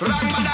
Rock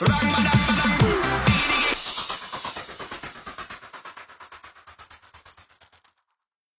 Rang